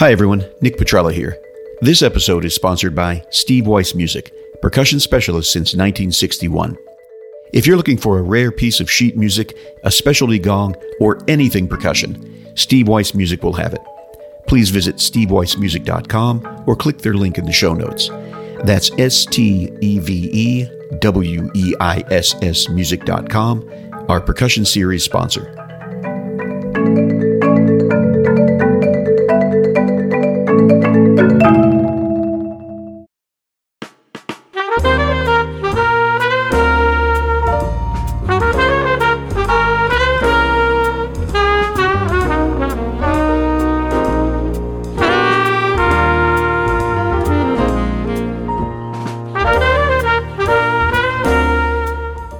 Hi, everyone. Nick Petrella here. This episode is sponsored by Steve Weiss Music, percussion specialist since 1961. If you're looking for a rare piece of sheet music, a specialty gong, or anything percussion, Steve Weiss Music will have it. Please visit steveweissmusic.com or click their link in the show notes. That's S T E V E W E I S S music.com, our percussion series sponsor.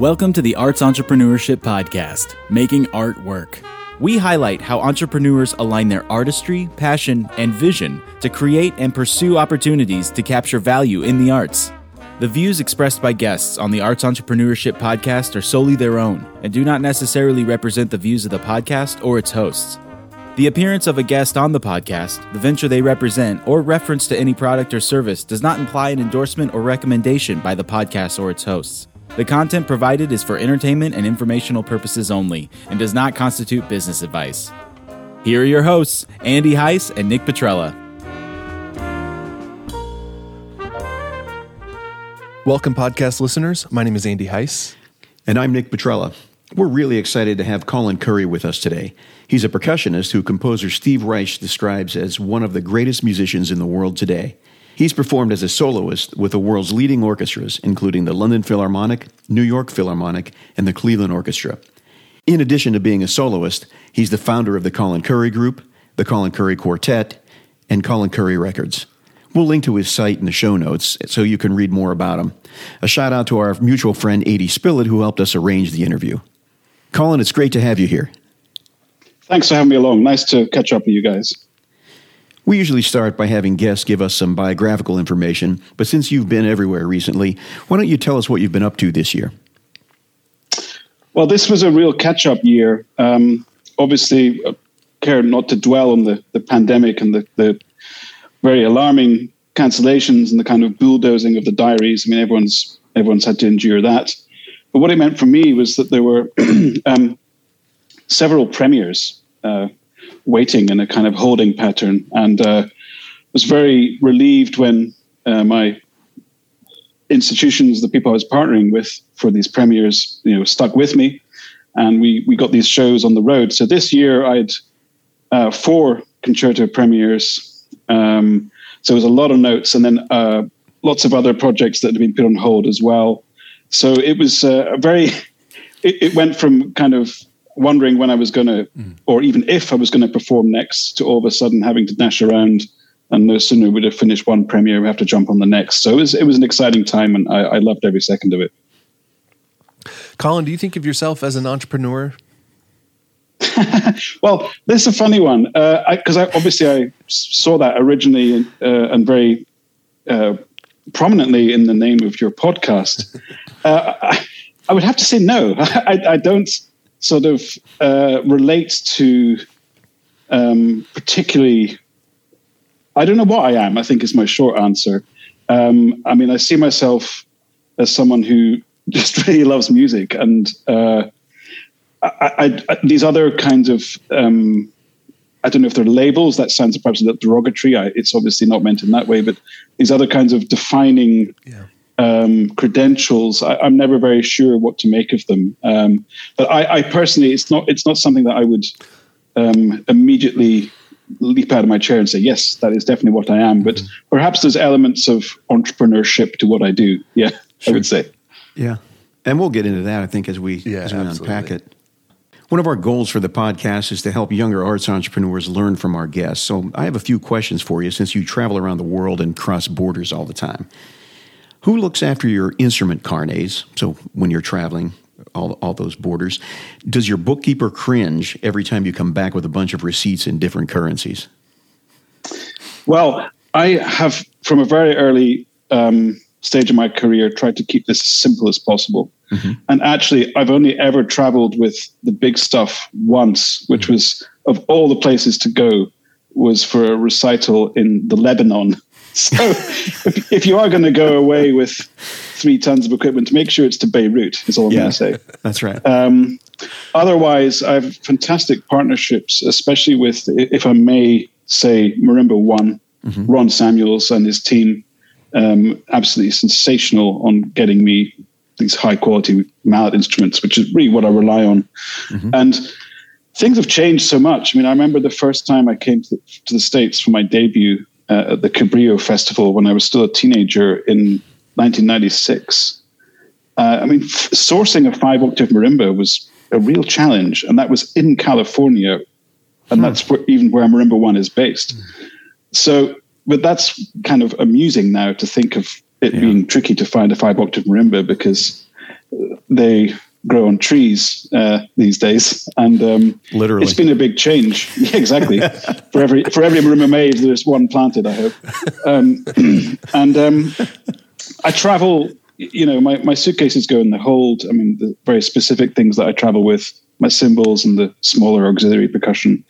Welcome to the Arts Entrepreneurship Podcast, Making Art Work. We highlight how entrepreneurs align their artistry, passion, and vision to create and pursue opportunities to capture value in the arts. The views expressed by guests on the Arts Entrepreneurship Podcast are solely their own and do not necessarily represent the views of the podcast or its hosts. The appearance of a guest on the podcast, the venture they represent, or reference to any product or service does not imply an endorsement or recommendation by the podcast or its hosts. The content provided is for entertainment and informational purposes only and does not constitute business advice. Here are your hosts, Andy Heiss and Nick Petrella. Welcome, podcast listeners. My name is Andy Heiss. And I'm Nick Petrella. We're really excited to have Colin Currie with us today. He's a percussionist who composer Steve Reich describes as one of the greatest musicians in the world today. He's performed as a soloist with the world's leading orchestras, including the London Philharmonic, New York Philharmonic, and the Cleveland Orchestra. In addition to being a soloist, he's the founder of the Colin Currie Group, the Colin Currie Quartet, and Colin Currie Records. We'll link to his site in the show notes so you can read more about him. A shout out to our mutual friend, Adi Spillett, who helped us arrange the interview. Colin, it's great to have you here. Thanks for having me along. Nice to catch up with you guys. We usually start by having guests give us some biographical information, but since you've been everywhere recently, why don't you tell us what you've been up to this year? Well, this was a real catch up year. Um, obviously, uh, care not to dwell on the, the pandemic and the, the very alarming cancellations and the kind of bulldozing of the diaries. I mean, everyone's everyone's had to endure that. But what it meant for me was that there were um, several premieres uh, waiting in a kind of holding pattern, and uh, was very relieved when uh, my institutions, the people I was partnering with for these premieres, you know, stuck with me, and we we got these shows on the road. So this year I had uh, four concerto premieres. Um, so it was a lot of notes, and then uh, lots of other projects that had been put on hold as well. So it was uh, a very. It, it went from kind of wondering when I was going to, mm. or even if I was going to perform next, to all of a sudden having to dash around. And no sooner would have finished one premiere, we have to jump on the next. So it was it was an exciting time, and I, I loved every second of it. Colin, do you think of yourself as an entrepreneur? well, this is a funny one because uh, I, I, obviously I saw that originally uh, and very uh, prominently in the name of your podcast. Uh, I, I, would have to say no. I, I don't sort of uh, relates to um, particularly. I don't know what I am. I think is my short answer. Um, I mean, I see myself as someone who just really loves music, and uh, I, I, these other kinds of um, I don't know if they're labels. That sounds perhaps a little derogatory. I, it's obviously not meant in that way, but these other kinds of defining yeah um, credentials, I, am never very sure what to make of them. Um, but I, I, personally, it's not it's not something that I would um, immediately leap out of my chair and say, yes, that is definitely what I am. But mm-hmm. perhaps there's elements of entrepreneurship to what I do. Yeah, sure. I would say. Yeah, and we'll get into that. I think as we yeah, as we unpack it. One of our goals for the podcast is to help younger arts entrepreneurs learn from our guests. So I have a few questions for you since you travel around the world and cross borders all the time. Who looks after your instrument carnets? So when you're traveling all, all those borders, does your bookkeeper cringe every time you come back with a bunch of receipts in different currencies? Well, I have from a very early um, stage of my career tried to keep this as simple as possible. Mm-hmm. And actually, I've only ever traveled with the big stuff once, which was of all the places to go was for a recital in the Lebanon. So if, if you are going to go away with three tons of equipment, make sure it's to Beirut. Is all I'm Yeah. going to say. That's right. Um, otherwise, I have fantastic partnerships, especially with, if I may say, Marimba One, Ron Samuels and his team. Um, absolutely sensational on getting me these high quality mallet instruments, which is really what I rely on. And things have changed so much. I mean, I remember the first time I came to the, to the States for my debut uh, at the Cabrillo Festival when I was still a teenager in 1996. Uh, I mean, f- sourcing a five octave marimba was a real challenge, and that was in California, and that's where, even where Marimba One is based. So, but that's kind of amusing now to think of it being tricky to find a five octave marimba because uh, they grow on trees uh, these days, and um, Literally. it's been a big change. Yeah, exactly. for every for every marimba made, there's one planted. I hope. Um, and um, I travel. You know, my, my suitcases go in the hold. I mean, the very specific things that I travel with, my cymbals and the smaller auxiliary percussion.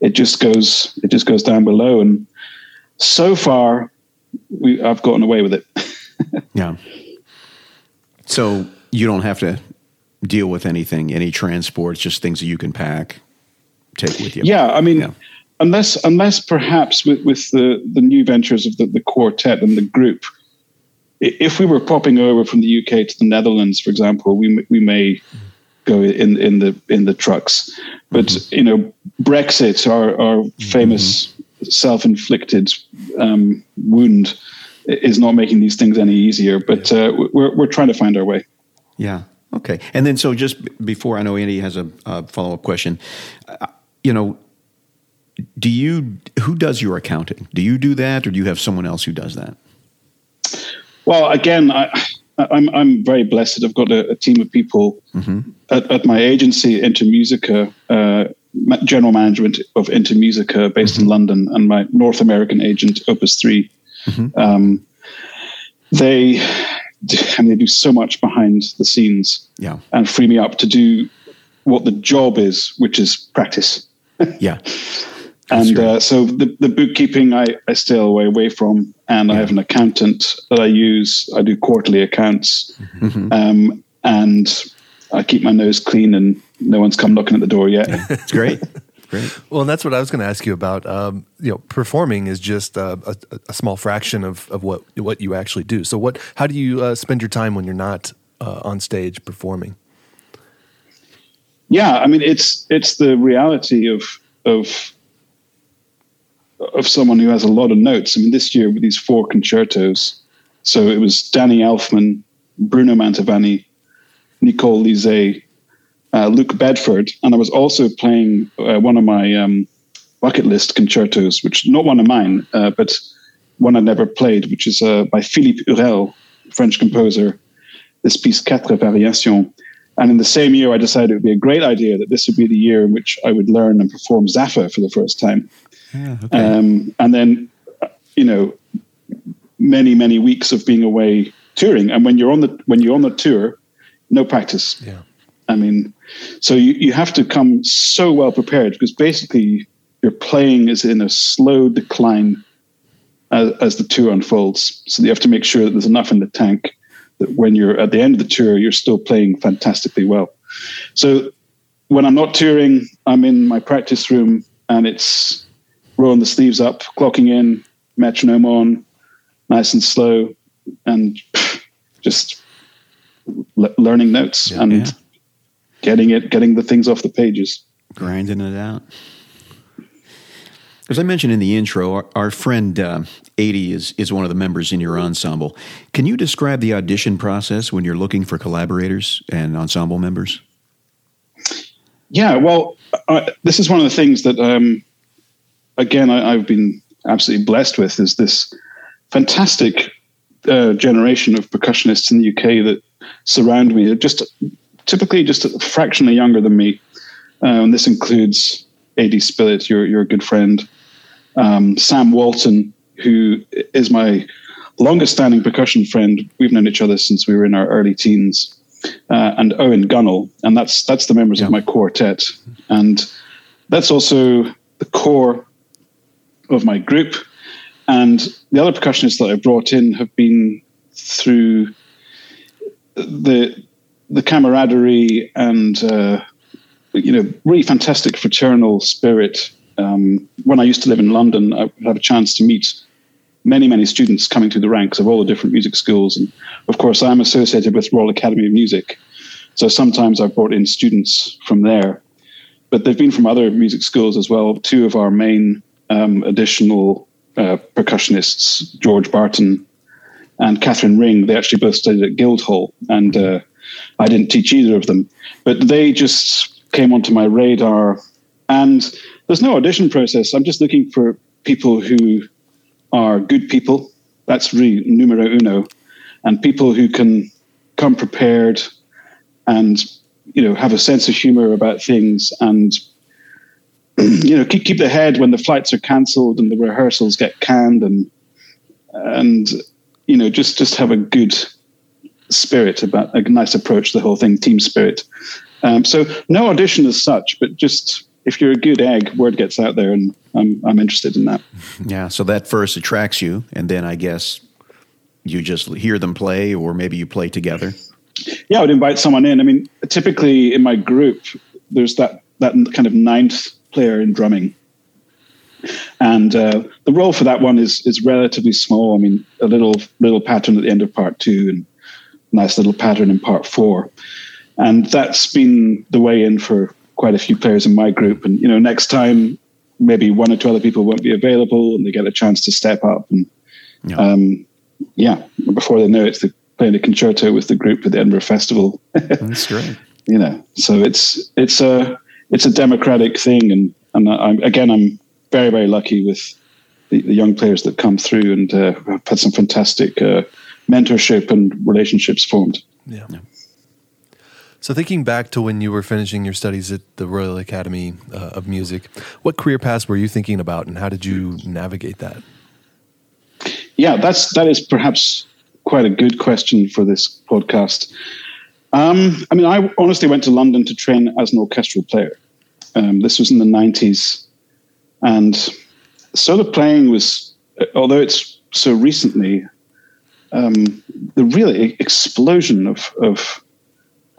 It just goes. It just goes down below. And so far, we I've gotten away with it. Yeah. So you don't have to deal with anything, any transports, just things that you can pack, take with you. Yeah, I mean, Yeah. unless unless perhaps with, with the, the new ventures of the, the quartet and the group, if we were popping over from the UK to the Netherlands, for example, we we may go in in the in the trucks, but you know, Brexit, our our famous self-inflicted um, wound, is not making these things any easier. But uh, we're we're trying to find our way. Yeah. Okay. And then, so just before I know Andy has a, a follow up question, uh, you know, do you who does your accounting? Do you do that, or do you have someone else who does that? Well, again, I, I'm I'm very blessed. I've got a, a team of people at, at my agency, Intermusica, uh, general management of Intermusica, based in London, and my North American agent, Opus 3 Um, they and they do so much behind the scenes Yeah. and free me up to do what the job is, which is practice. Yeah. And uh, so the, the bookkeeping I, I stay away, away from, and I have an accountant that I use. I do quarterly accounts, Mm-hmm. um, and I keep my nose clean, and no one's come knocking at the door yet. It's great. great. Well, and that's what I was going to ask you about. Um, you know, performing is just uh, a, a small fraction of, of what what you actually do. So, what? How do you uh, spend your time when you're not uh, on stage performing? yeah, I mean it's it's the reality of of of someone who has a lot of notes. I mean, this year with these four concertos, so it was Danny Elfman, Bruno Mantovani, Nicole Lizée, uh, Luke Bedford, and I was also playing uh, one of my um, bucket list concertos, which not one of mine, uh, but one I never played, which is uh, by Philippe Hurel, French composer. This piece, Quatre Variations. And in the same year, I decided it would be a great idea that this would be the year in which I would learn and perform Psappha for the first time. Yeah. Okay. Um, and then, uh, you know, many many weeks of being away touring. And when you're on the when you're on the tour, no practice. Yeah. I mean, so you, you have to come so well prepared because basically your playing is in a slow decline as, as the tour unfolds. So you have to make sure that there's enough in the tank that when you're at the end of the tour, you're still playing fantastically well. So when I'm not touring, I'm in my practice room and it's rolling the sleeves up, clocking in, metronome on, nice and slow, and just le- learning notes and Yeah. Getting it, getting the things off the pages. grinding it out. As I mentioned in the intro, our, our friend uh, Adi is, is one of the members in your ensemble. Can you describe the audition process when you're looking for collaborators and ensemble members? Yeah, well, this is one of the things that, um, again, I, I've been absolutely blessed with is this fantastic uh, generation of percussionists in the UK that surround me. Just typically just fractionally younger than me, uh, and this includes Adi Spillett, your your good friend, um, Sam Walton, who is my longest standing percussion friend. We've known each other since we were in our early teens uh, and Owen Gunnell, and that's that's the members of my quartet, and that's also the core of my group. And the other percussionists that I brought in have been through the the camaraderie and uh, you know really fantastic fraternal spirit. Um, when I used to live in London, I had a chance to meet many many students coming through the ranks of all the different music schools, and of course I'm associated with Royal Academy of Music, so sometimes I've brought in students from there, but they've been from other music schools as well. Two of our main um, additional uh, percussionists, George Barton and Catherine Ring, they actually both studied at Guildhall, and uh, I didn't teach either of them, but they just came onto my radar. And there's no audition process. I'm just looking for people who are good people. That's really numero uno, and people who can come prepared and you know have a sense of humor about things and you know keep keep the head when the flights are cancelled and the rehearsals get canned and and you know just just have a good spirit about a nice approach to the whole thing team spirit um, so no audition as such but just if you're a good egg word gets out there and i'm i'm interested in that yeah so that first attracts you and then i guess you just hear them play or maybe you play together yeah i would invite someone in i mean typically in my group there's that that kind of ninth player in drumming. And uh, the role for that one is is relatively small. I mean, a little little pattern at the end of part two, and nice little pattern in part four, and that's been the way in for quite a few players in my group. And you know, next time maybe one or two other people won't be available, and they get a chance to step up. And yeah, um, yeah before they know it, they're playing a concerto with the group at the Edinburgh Festival. that's great. you know, so it's it's a it's a democratic thing, and and I'm, again, I'm very very lucky with the, the young players that come through, and uh, have had some fantastic uh, mentorship and relationships formed. Yeah. yeah. So, thinking back to when you were finishing your studies at the Royal Academy uh, of Music, what career paths were you thinking about, and how did you navigate that? Yeah, that's that is perhaps quite a good question for this podcast. Um, I mean, I honestly went to London to train as an orchestral player. Um, this was in the 90s. And solo playing was, although it's so recently, um, the real explosion of, of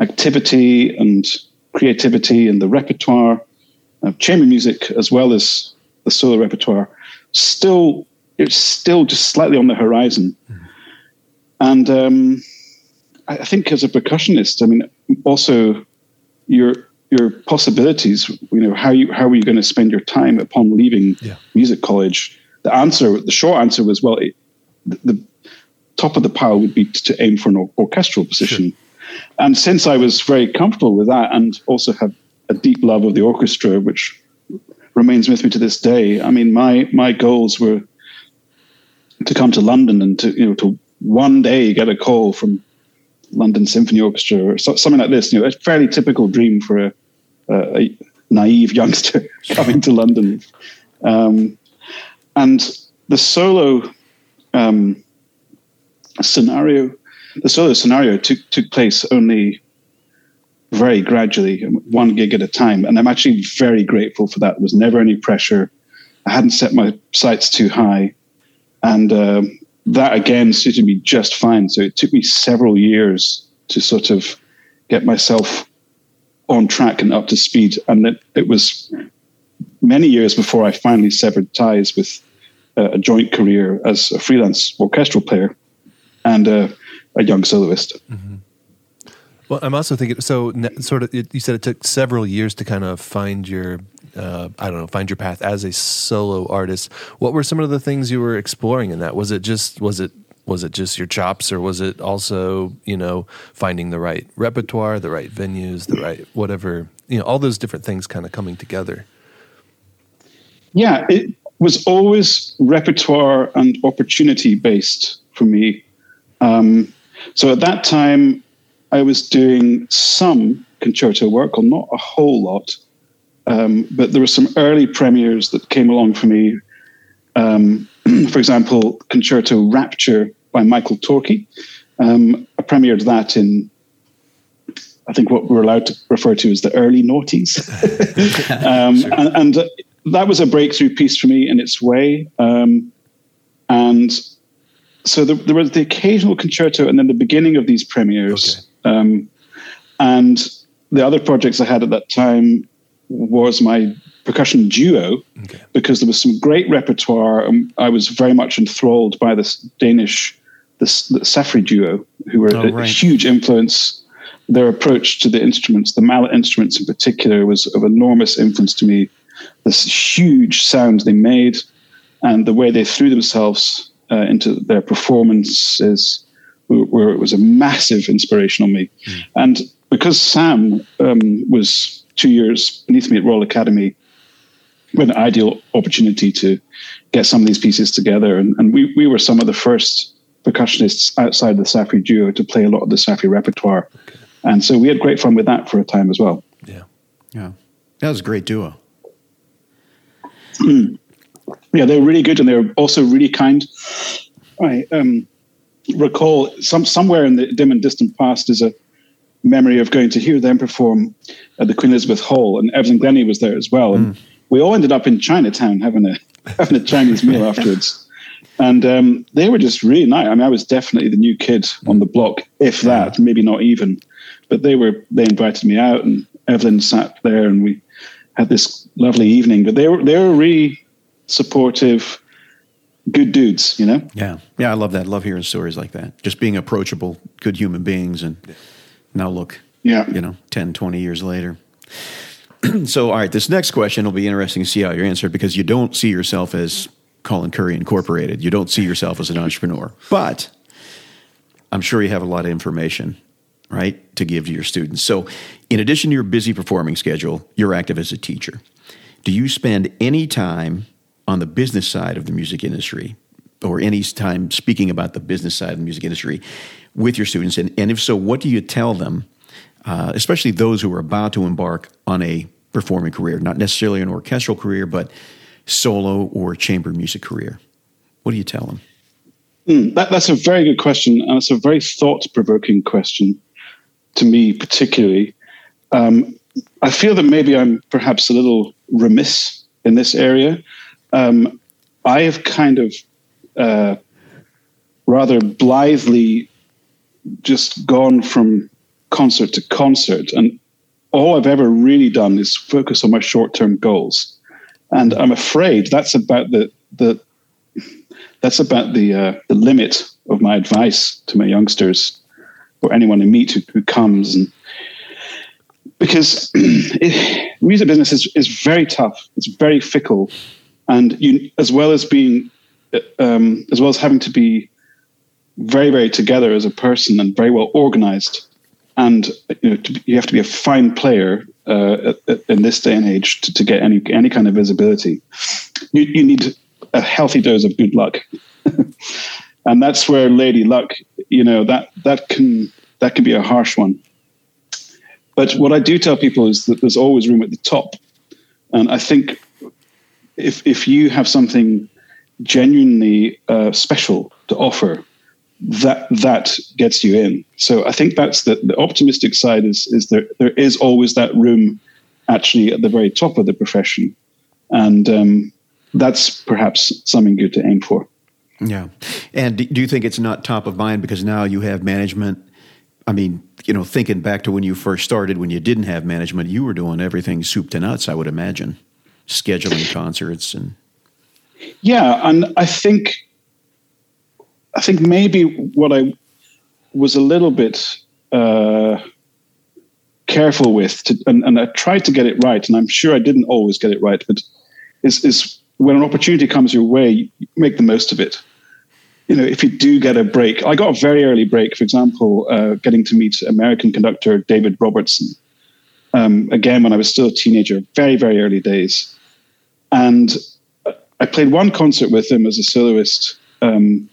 activity and creativity and the repertoire of chamber music as well as the solo repertoire still it's still just slightly on the horizon mm. and um, I think as a percussionist, I mean, also your your possibilities. You know, how you how are you going to spend your time upon leaving yeah. music college? The answer, the short answer was, well, it, the, the, top of the pile would be to aim for an or- orchestral position. Sure. And since I was very comfortable with that, and also have a deep love of the orchestra, which remains with me to this day. I mean, my my goals were to come to London and to you know to one day get a call from London Symphony Orchestra or so, something like this. You know, a fairly typical dream for a, a, a naive youngster coming to London. Um, and the solo um, scenario, the solo scenario took took place only very gradually, one gig at a time. And I'm actually very grateful for that. There was never any pressure. I hadn't set my sights too high. And um, that again suited me just fine. So it took me several years to sort of get myself on track and up to speed. And it, it was many years before I finally severed ties with a joint career as a freelance orchestral player and a young soloist. Mm-hmm. Well, I'm also thinking. So, sort of, you said it took several years to kind of find your uh, I don't know, find your path as a solo artist. What were some of the things you were exploring in that? Was it just was it was it just your chops, or was it also you know finding the right repertoire, the right venues, the right whatever you know, all those different things kind of coming together? Yeah, it was always repertoire and opportunity based for me. Um, so at that time, I was doing some concerto work, or not a whole lot. Um, but there were some early premieres that came along for me. Um, for example, Concerto Rapture by Michael Torke. Um, I premiered that in, I think, what we're allowed to refer to as the early noughties. um, sure. and, and that was a breakthrough piece for me in its way. Um, and so the, there was the occasional concerto and then the beginning of these premieres. Okay. Um, and the other projects I had at that time was my percussion duo okay. because there was some great repertoire. And I was very much enthralled by this Danish, this, the Safri duo, who were oh, a, right. a huge influence. Their approach to the instruments, the mallet instruments in particular, was of enormous influence to me. This huge sound they made and the way they threw themselves uh, into their performances where it was a massive inspiration on me. Mm. And because Sam um, was two years beneath me at Royal Academy, we had an ideal opportunity to get some of these pieces together. And, and we, we were some of the first percussionists outside the Safri duo to play a lot of the Safri repertoire. Okay. And so we had great fun with that for a time as well. Yeah. Yeah. That was a great duo. Mm. Yeah, they were really good and they were also really kind. I um, recall some somewhere in the dim and distant past is a memory of going to hear them perform at the Queen Elizabeth Hall, and Evelyn Glennie was there as well. And mm. we all ended up in Chinatown having a having a Chinese meal afterwards. And um, they were just really nice. I mean, I was definitely the new kid on the block, if that, maybe not even. But they were they invited me out, and Evelyn sat there, and we had this lovely evening. But they were they were really supportive, good dudes, you know? Yeah. Yeah, I love that. Love hearing stories like that. Just being approachable, good human beings. And now look, yeah. you know, 10, 20 years later. so, all right, this next question will be interesting to see how you answer it because you don't see yourself as Colin Currie Incorporated. You don't see yourself as an entrepreneur. But I'm sure you have a lot of information, right, to give to your students. So, in addition to your busy performing schedule, you're active as a teacher. Do you spend any time on the business side of the music industry or any time speaking about the business side of the music industry with your students? And, and if so, what do you tell them, uh, especially those who are about to embark on a performing career, not necessarily an orchestral career, but solo or chamber music career? What do you tell them? Mm, that, that's a very good question, and it's a very thought provoking question to me, particularly. Um, I feel that maybe I'm perhaps a little remiss in this area um, I have kind of uh, rather blithely just gone from concert to concert, and all I've ever really done is focus on my short-term goals, and I'm afraid that's about the the that's about the uh, the limit of my advice to my youngsters or anyone I meet who, who comes. And because it, music business is, is very tough. It's very fickle and you as well as being um, as well as having to be very very together as a person and very well organized and you know to, you have to be a fine player uh, in this day and age to, to, get any any kind of visibility. You, you need a healthy dose of good luck. And that's where lady luck you know that that can that can be a harsh one. But what i do tell people is that there's always room at the top. And i think if if you have something genuinely uh, special to offer, that that gets you in. So I think that's the, the optimistic side is is there there is always that room actually at the very top of the profession, and um, that's perhaps something good to aim for. Yeah, and do you think it's not top of mind because now you have management? I mean, you know, thinking back to when you first started, when you didn't have management, you were doing everything soup to nuts. I would imagine scheduling concerts and yeah and i think i think maybe what i was a little bit uh, careful with to, and, and i tried to get it right and i'm sure i didn't always get it right but is is when an opportunity comes your way make the most of it you know if you do get a break i got a very early break for example uh, getting to meet american conductor david robertson um, again when I was still a teenager, very, very early days. And I played one concert with him as a soloist. Um,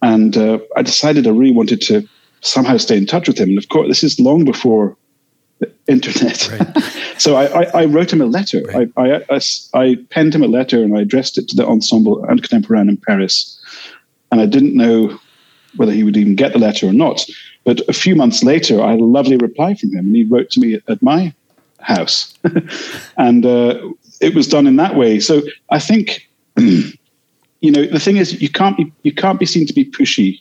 and uh, I decided I really wanted to somehow stay in touch with him. And of course, this is long before the internet. Right. so I, I, I, wrote him a letter. Right. I, I, I, penned him a letter and I addressed it to the Ensemble intercontemporain in Paris. And I didn't know whether he would even get the letter or not. But a few months later, I had a lovely reply from him, and he wrote to me at my house. and uh, it was done in that way. So I think, you know, the thing is, you can't be you can't be seen to be pushy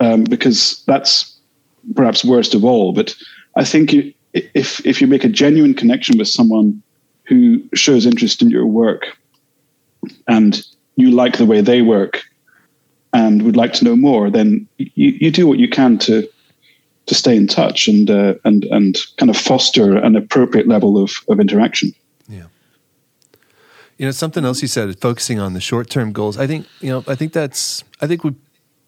um, because that's perhaps worst of all. But I think you, if if you make a genuine connection with someone who shows interest in your work and you like the way they work and would like to know more, then you, you do what you can to to stay in touch and uh, and and kind of foster an appropriate level of, of interaction. You know, something else you said, focusing on the short term goals. I think, you know, I think that's I think we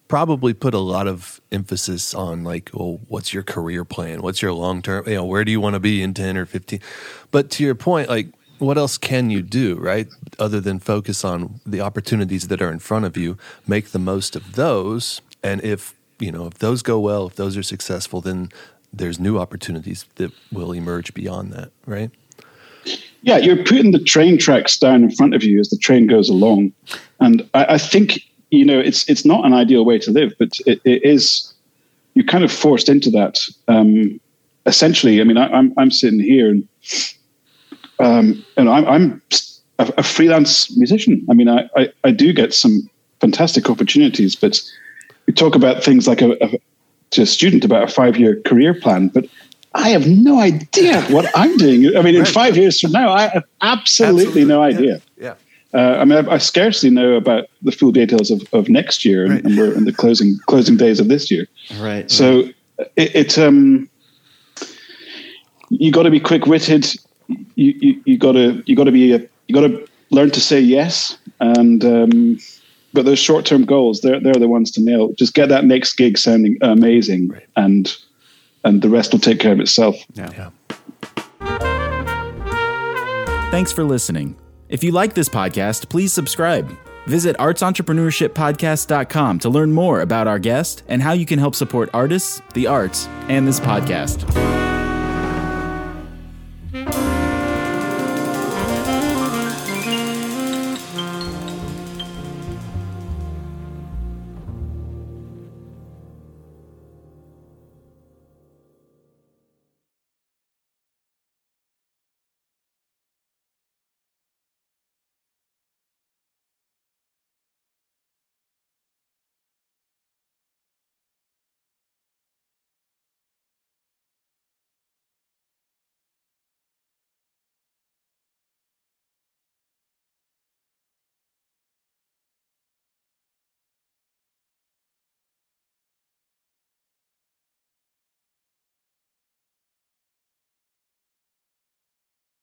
probably put a lot of emphasis on like, well, what's your career plan? What's your long term, you know, where do you want to be in 10 or 15? But to your point, like what else can you do, right? Other than focus on the opportunities that are in front of you, make the most of those. And if, you know, if those go well, if those are successful, then there's new opportunities that will emerge beyond that, right? Yeah, you're putting the train tracks down in front of you as the train goes along. And I, I think, you know, it's it's not an ideal way to live, but it, it is you're kind of forced into that. Um, essentially, I mean, I, I'm I'm sitting here and um, and I'm, I'm a, a, freelance musician. I mean, I, I, I, do get some fantastic opportunities, but we talk about things like a, a to a student about a five year career plan, but I have no idea what I'm doing. I mean, in five years from now, I have absolutely, absolutely. no idea. Yeah. yeah. Uh, I mean, I, I, scarcely know about the full details of, of next year, and, right. and, we're in the closing closing days of this year. Right. So right. it, it um, you got to be quick witted you you, you gotta you gotta be a, you gotta learn to say yes and um, but those short term goals they're they're the ones to nail. Just get that next gig sounding amazing right. and and the rest will take care of itself. Yeah. yeah. Thanks for listening. If you like this podcast, please subscribe. Visit artsentrepreneurshippodcast.com to learn more about our guest and how you can help support artists, the arts, and this podcast.